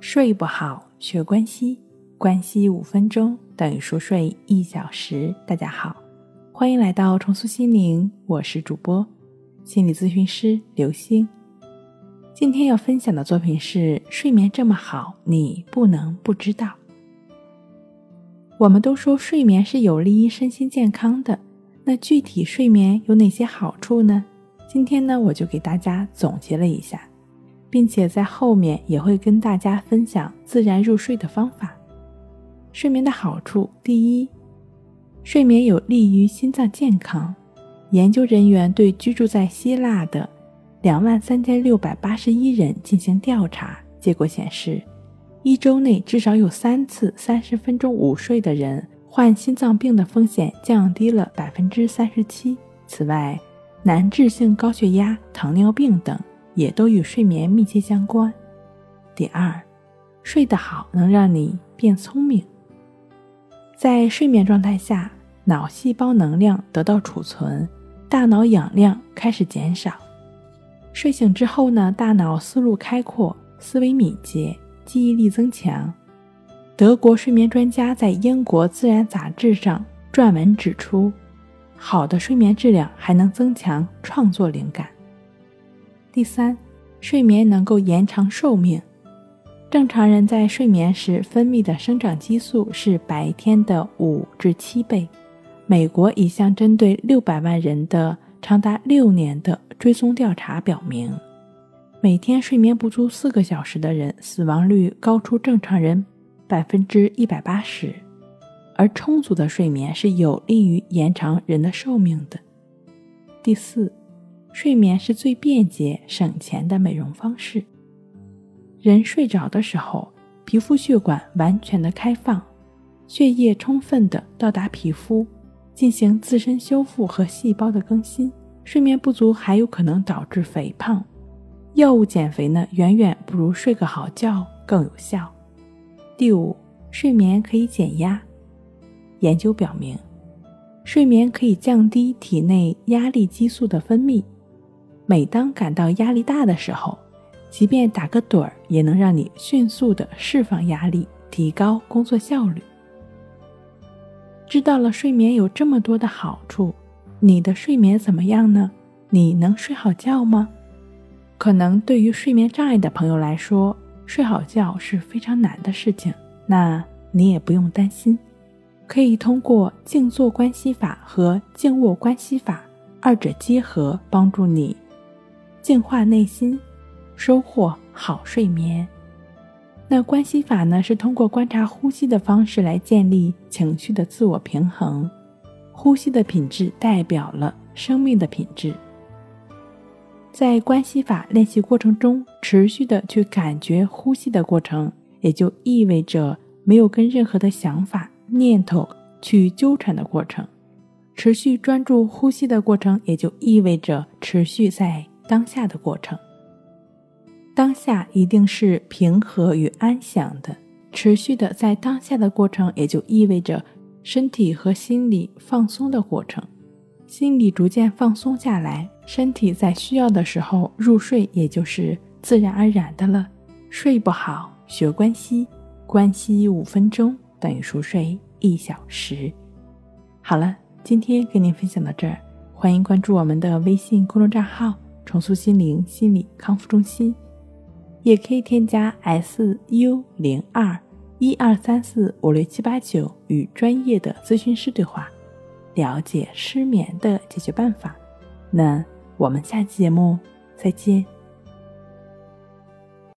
睡不好，学关系，关系五分钟等于熟睡一小时。大家好，欢迎来到重塑心灵，我是主播心理咨询师刘星。今天要分享的作品是：睡眠这么好，你不能不知道。我们都说睡眠是有利于身心健康的，那具体睡眠有哪些好处呢？今天呢，我就给大家总结了一下。并且在后面也会跟大家分享自然入睡的方法。睡眠的好处，第一，睡眠有利于心脏健康。研究人员对居住在希腊的两万三千六百八十一人进行调查，结果显示，一周内至少有三次三十分钟午睡的人，患心脏病的风险降低了百分之三十七。此外，难治性高血压、糖尿病等。也都与睡眠密切相关。第二，睡得好能让你变聪明。在睡眠状态下，脑细胞能量得到储存，大脑氧量开始减少。睡醒之后呢，大脑思路开阔，思维敏捷，记忆力增强。德国睡眠专家在英国《自然》杂志上撰文指出，好的睡眠质量还能增强创作灵感。第三，睡眠能够延长寿命。正常人在睡眠时分泌的生长激素是白天的五至七倍。美国一项针对六百万人的长达六年的追踪调查表明，每天睡眠不足四个小时的人，死亡率高出正常人百分之一百八十。而充足的睡眠是有利于延长人的寿命的。第四。睡眠是最便捷、省钱的美容方式。人睡着的时候，皮肤血管完全的开放，血液充分的到达皮肤，进行自身修复和细胞的更新。睡眠不足还有可能导致肥胖。药物减肥呢，远远不如睡个好觉更有效。第五，睡眠可以减压。研究表明，睡眠可以降低体内压力激素的分泌。每当感到压力大的时候，即便打个盹儿，也能让你迅速的释放压力，提高工作效率。知道了睡眠有这么多的好处，你的睡眠怎么样呢？你能睡好觉吗？可能对于睡眠障碍的朋友来说，睡好觉是非常难的事情。那你也不用担心，可以通过静坐关系法和静卧关系法二者结合，帮助你。净化内心，收获好睡眠。那关系法呢？是通过观察呼吸的方式来建立情绪的自我平衡。呼吸的品质代表了生命的品质。在关系法练习过程中，持续的去感觉呼吸的过程，也就意味着没有跟任何的想法、念头去纠缠的过程。持续专注呼吸的过程，也就意味着持续在。当下的过程，当下一定是平和与安详的，持续的在当下的过程，也就意味着身体和心理放松的过程。心理逐渐放松下来，身体在需要的时候入睡，也就是自然而然的了。睡不好，学关西，关西五分钟等于熟睡一小时。好了，今天跟您分享到这儿，欢迎关注我们的微信公众账号。重塑心灵心理康复中心，也可以添加 S U 零二一二三四五六七八九与专业的咨询师对话，了解失眠的解决办法。那我们下期节目再见。